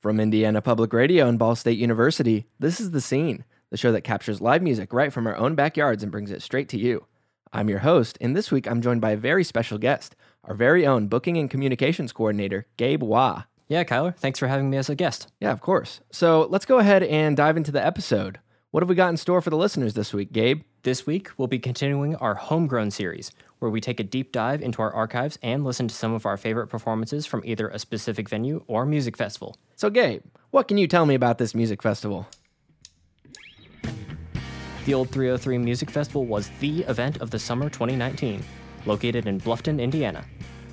From Indiana Public Radio and Ball State University, this is The Scene, the show that captures live music right from our own backyards and brings it straight to you. I'm your host, and this week I'm joined by a very special guest, our very own booking and communications coordinator, Gabe Wah. Yeah, Kyler, thanks for having me as a guest. Yeah, of course. So let's go ahead and dive into the episode. What have we got in store for the listeners this week, Gabe? This week, we'll be continuing our Homegrown series, where we take a deep dive into our archives and listen to some of our favorite performances from either a specific venue or music festival. So, Gabe, what can you tell me about this music festival? The Olde 303 Music Festival was the event of the summer 2019, located in Bluffton, Indiana.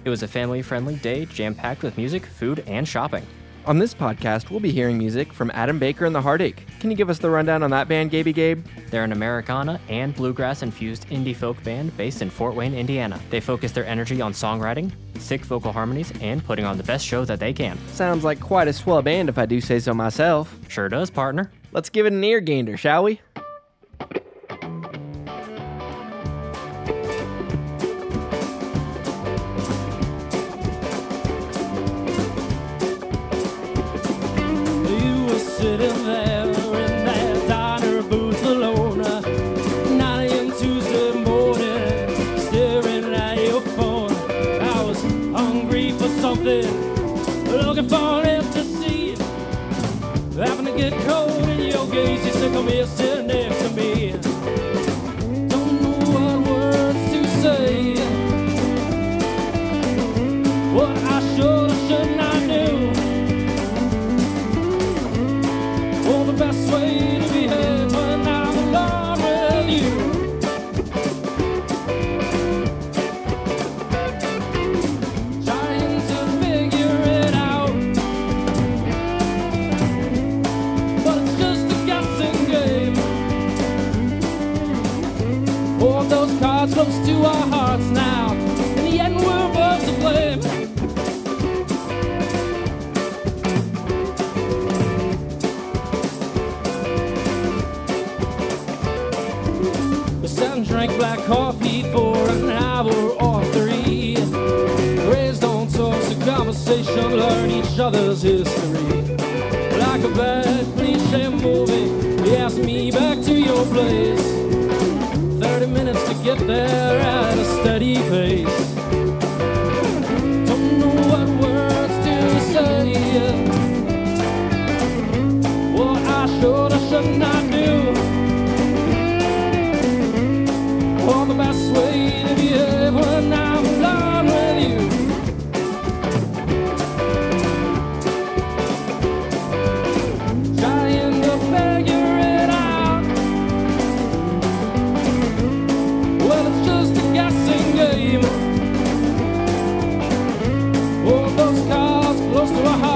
It was a family friendly day jam packed with music, food, and shopping. On this podcast, we'll be hearing music from Adam Baker and the Heartache. Can you give us the rundown on that band, Gaby Gabe? They're an Americana and bluegrass infused indie folk band based in Fort Wayne, Indiana. They focus their energy on songwriting, sick vocal harmonies, and putting on the best show that they can. Sounds like quite a swell band if I do say so myself. Sure does, partner. Let's give it an ear gainer, shall we? Those close to our hearts now, in the end we're both to blame. We sat and drank black coffee for an hour or three. Raised on talks of conversation, learn each other's history. Like a bad cliche movie, he asked me back to your place. Get there at a steady pace. Don't know what words to say. What I should or should not close to our hearts,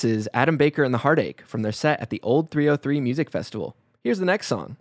This is Adam Baker and the Heartache from their set at the Olde 303 Music Festival. Here's the next song.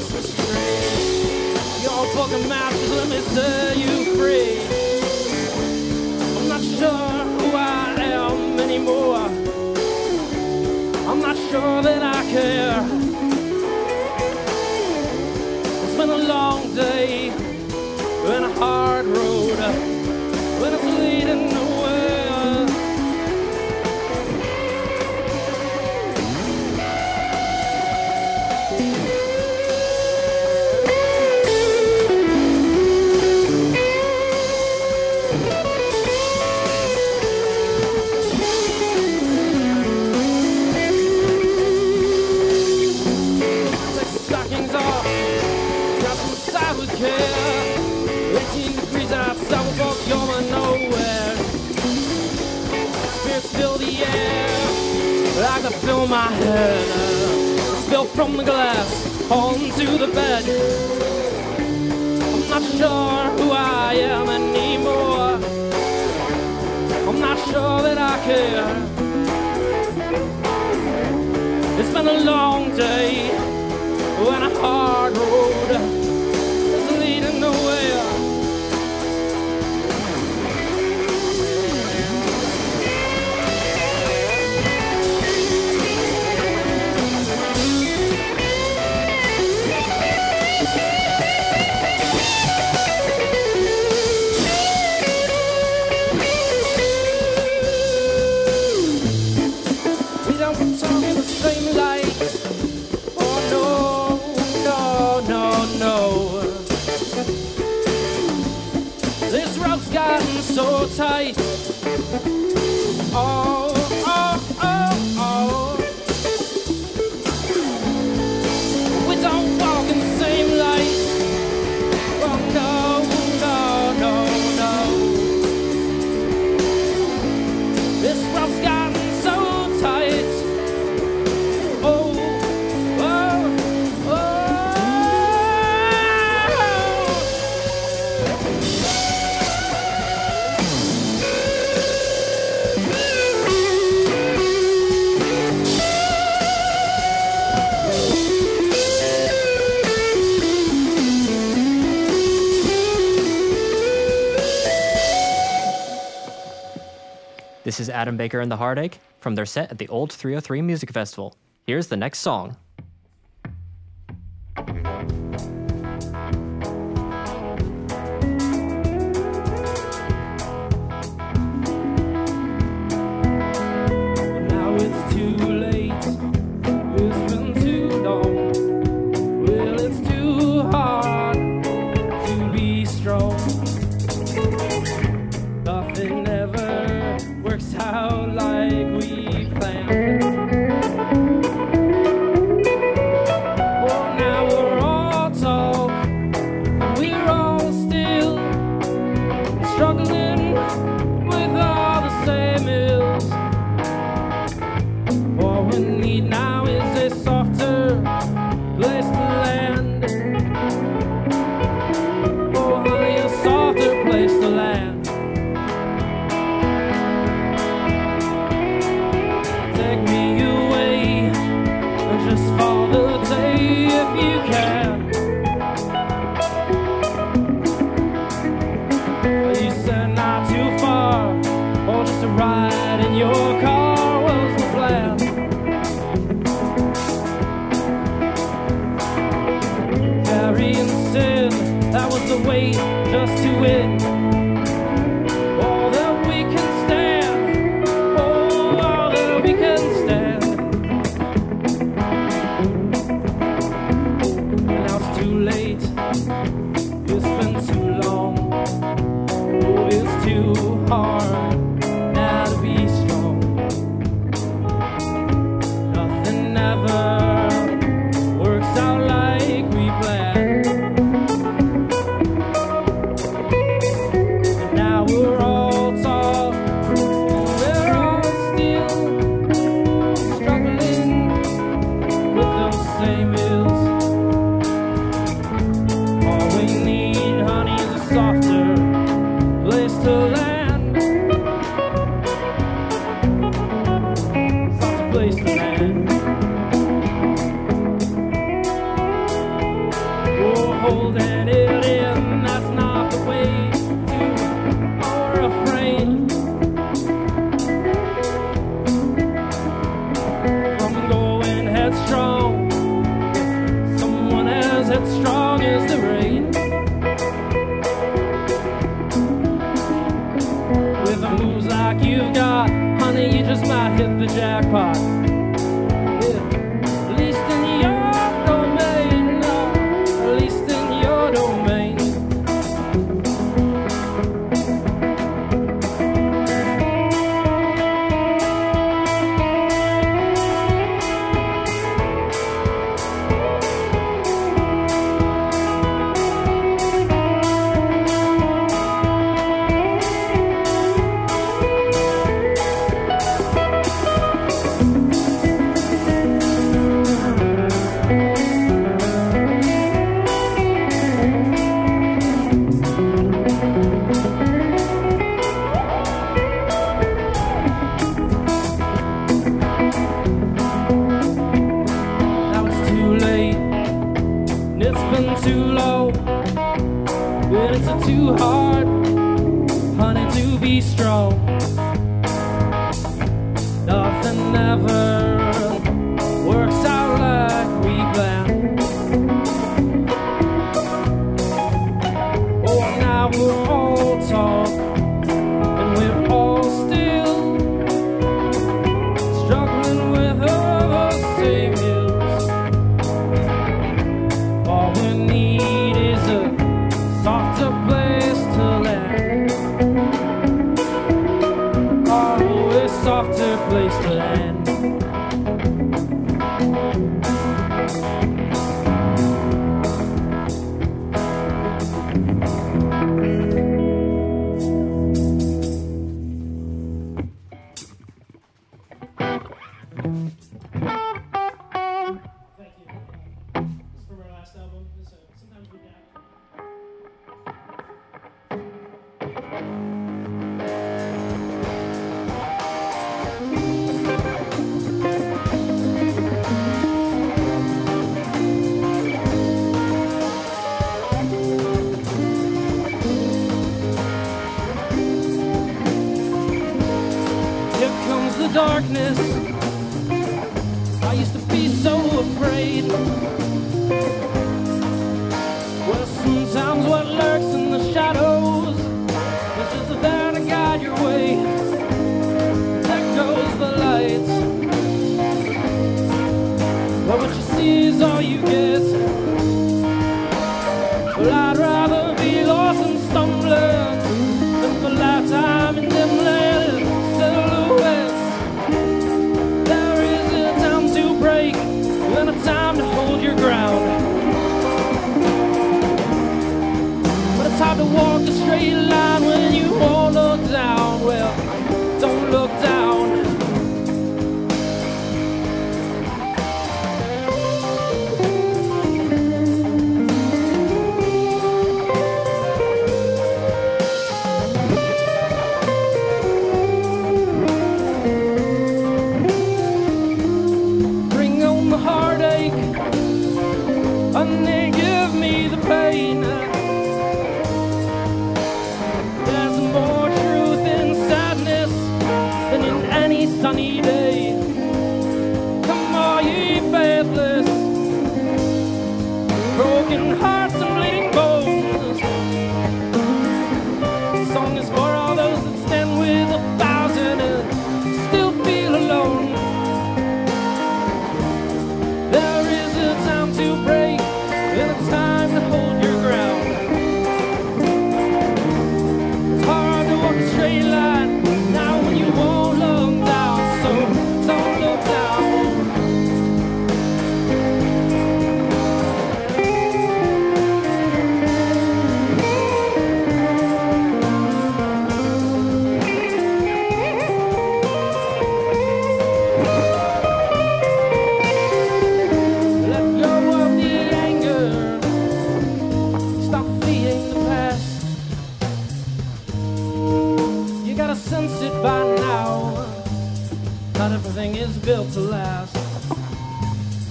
Christmas tree. Your fucking mouth let me set you free. I'm not sure who I am anymore. I'm not sure that I care. It's been a long day and a hard. This is Adam Baker and the Heartache from their set at the Olde 303 Music Festival. Here's the next song.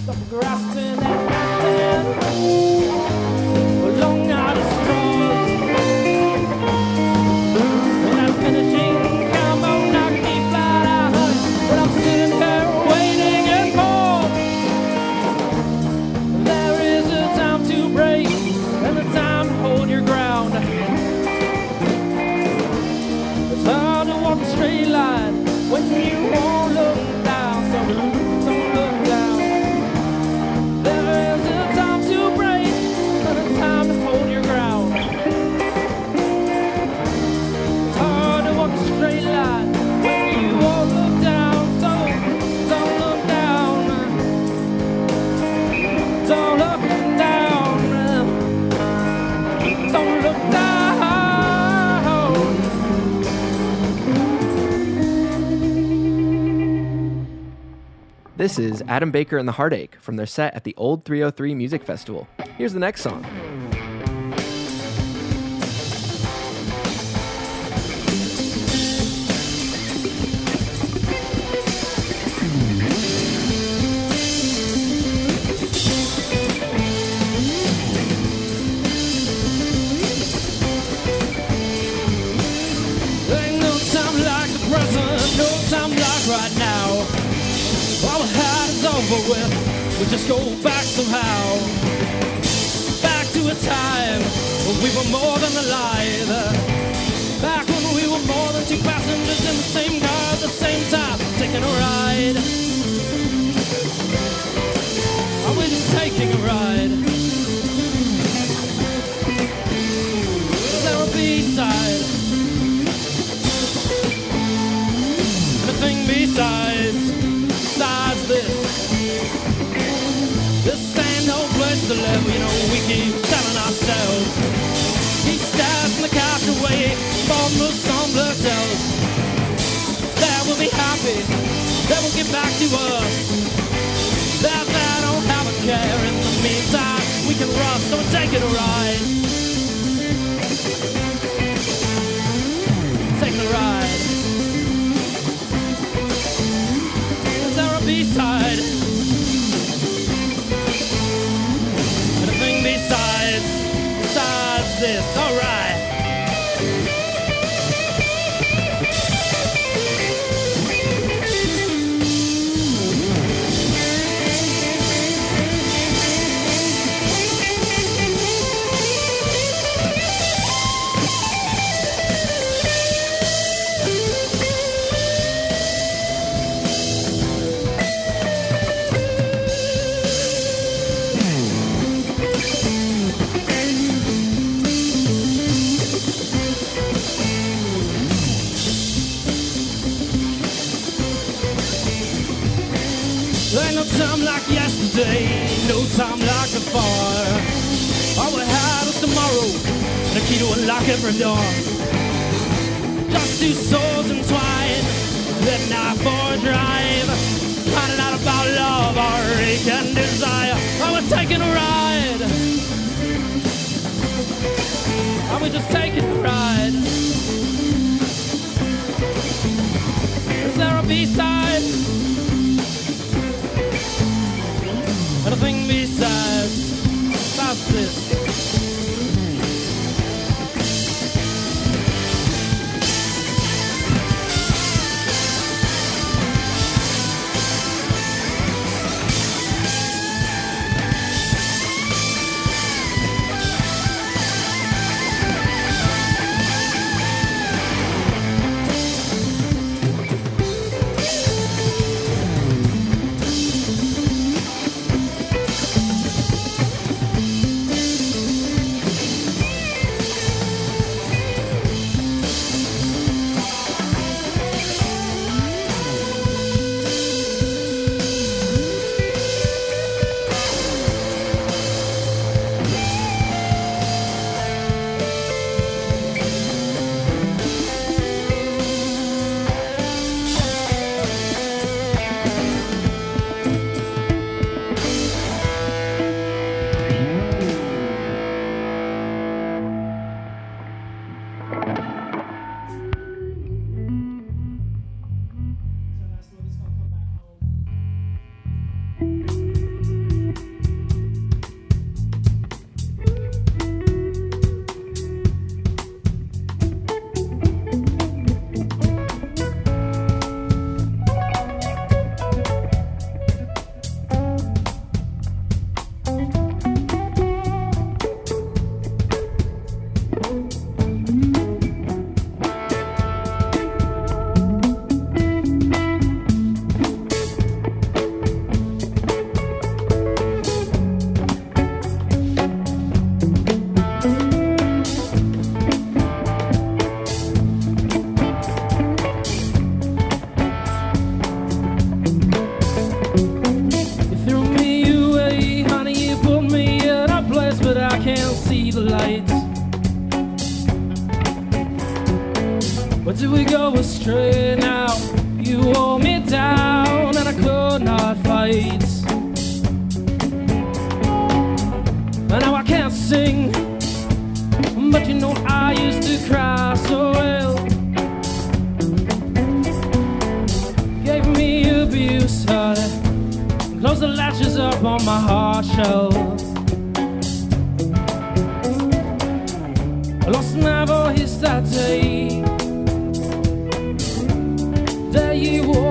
Stop grasping Adam Baker and the Heartache from their set at the Olde 303 Music Festival. Here's the next song. Over with. We just go back somehow. Back to a time when we were more than alive. Back when we were more than two passengers in the same car at the same time, taking a ride. Are we just taking a ride? Is there a B-side? Besides, besides no place to live, you know, we keep telling ourselves. Keep stashing the couch away from the someplace else. That will be happy, that will get back to us. That I don't have a care in the meantime, we can rust, so taking a Ain't no time like yesterday, no time like before. All we had was tomorrow, and a key to unlock every door. Just two souls entwined, heading out for a drive. Finding out about love, heartache, and desire. Are we taking a ride? Are we just taking a ride? Besides, this? Day you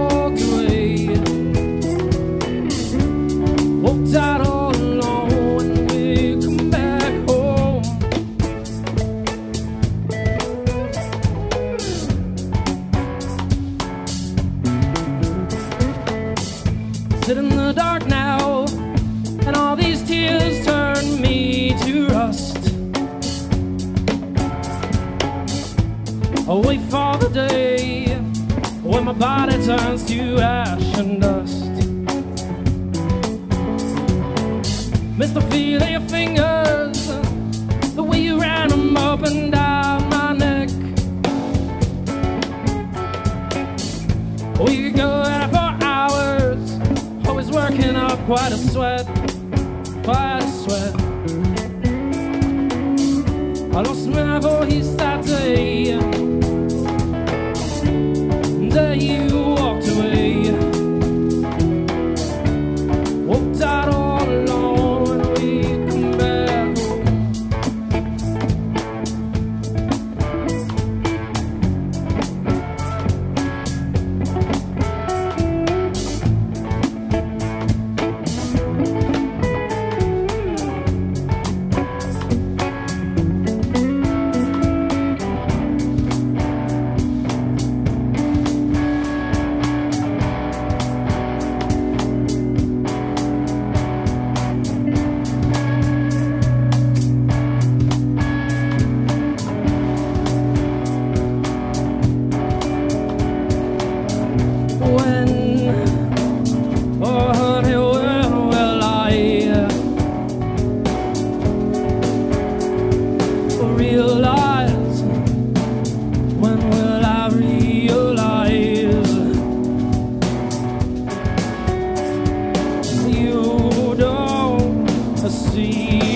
don't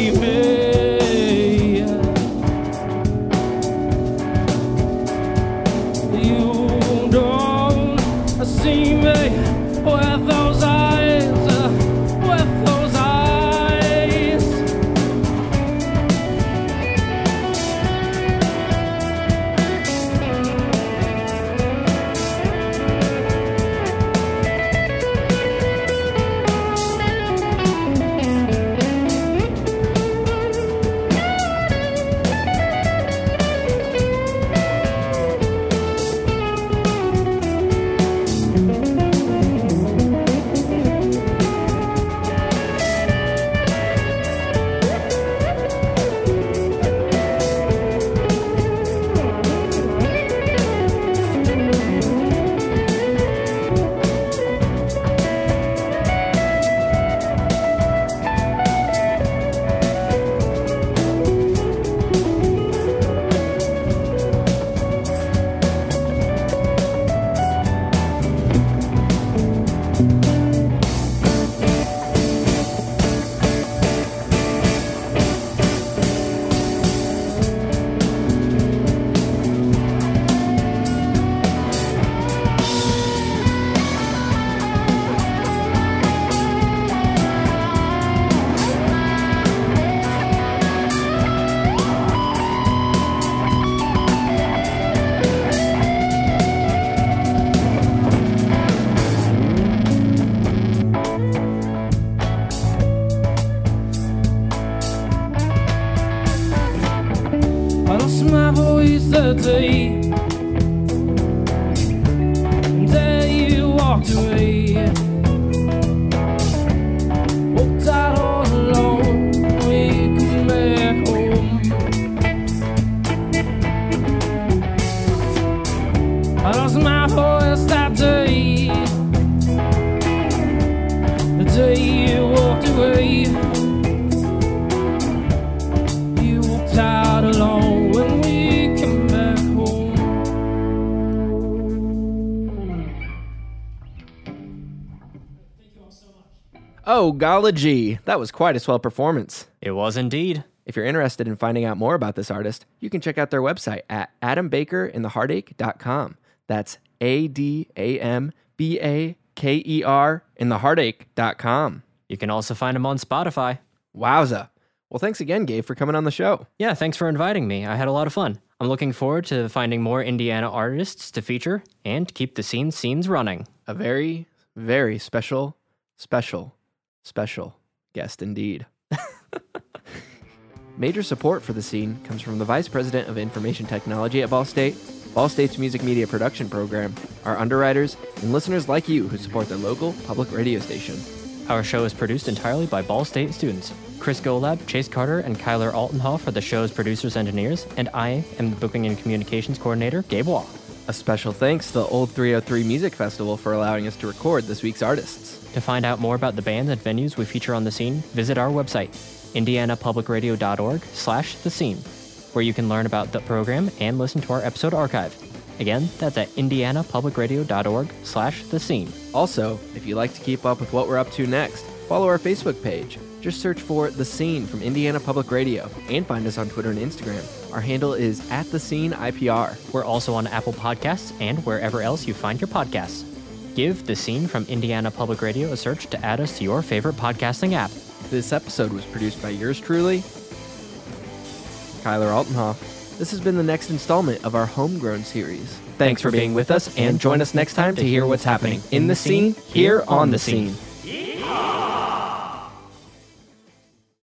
my that day. The day you walked away, you walked out alone when we came back home. Thank you all so much. Oh, golly gee, that was quite a swell performance. It was indeed. If you're interested in finding out more about this artist, you can check out their website at AdamBakerAndTheHeartache.com. That's A D A M B A K E R in the heartache.com. You can also find him on Spotify. Wowza. Well, thanks again, Gabe, for coming on the show. Yeah, thanks for inviting me. I had a lot of fun. I'm looking forward to finding more Indiana artists to feature and keep the scene scenes running. A very, very special, special, special guest indeed. Major support for the scene comes from the Vice President of Information Technology at Ball State, Ball State's Music Media Production Program, our underwriters, and listeners like you who support their local public radio station. Our show is produced entirely by Ball State students. Chris Golab, Chase Carter, and Kyler Altenhoff are the show's producers engineers, and I am the booking and communications coordinator, Gabe Waugh. A special thanks to the Olde 303 Music Festival for allowing us to record this week's artists. To find out more about the bands and venues we feature on the scene, visit our website, indianapublicradio.org slash the scene, where you can learn about the program and listen to our episode archive. Again, that's at indianapublicradio.org slash the scene. Also, if you'd like to keep up with what we're up to next, follow our Facebook page. Just search for The Scene from Indiana Public Radio and find us on Twitter and Instagram. Our handle is at The Scene IPR. We're also on Apple Podcasts and wherever else you find your podcasts. Give The Scene from Indiana Public Radio a search to add us to your favorite podcasting app. This episode was produced by yours truly, Kyler Altenhoff. This has been the next installment of our Homegrown series. Thanks for being with us, and join us next time to hear what's happening in the scene here on the scene.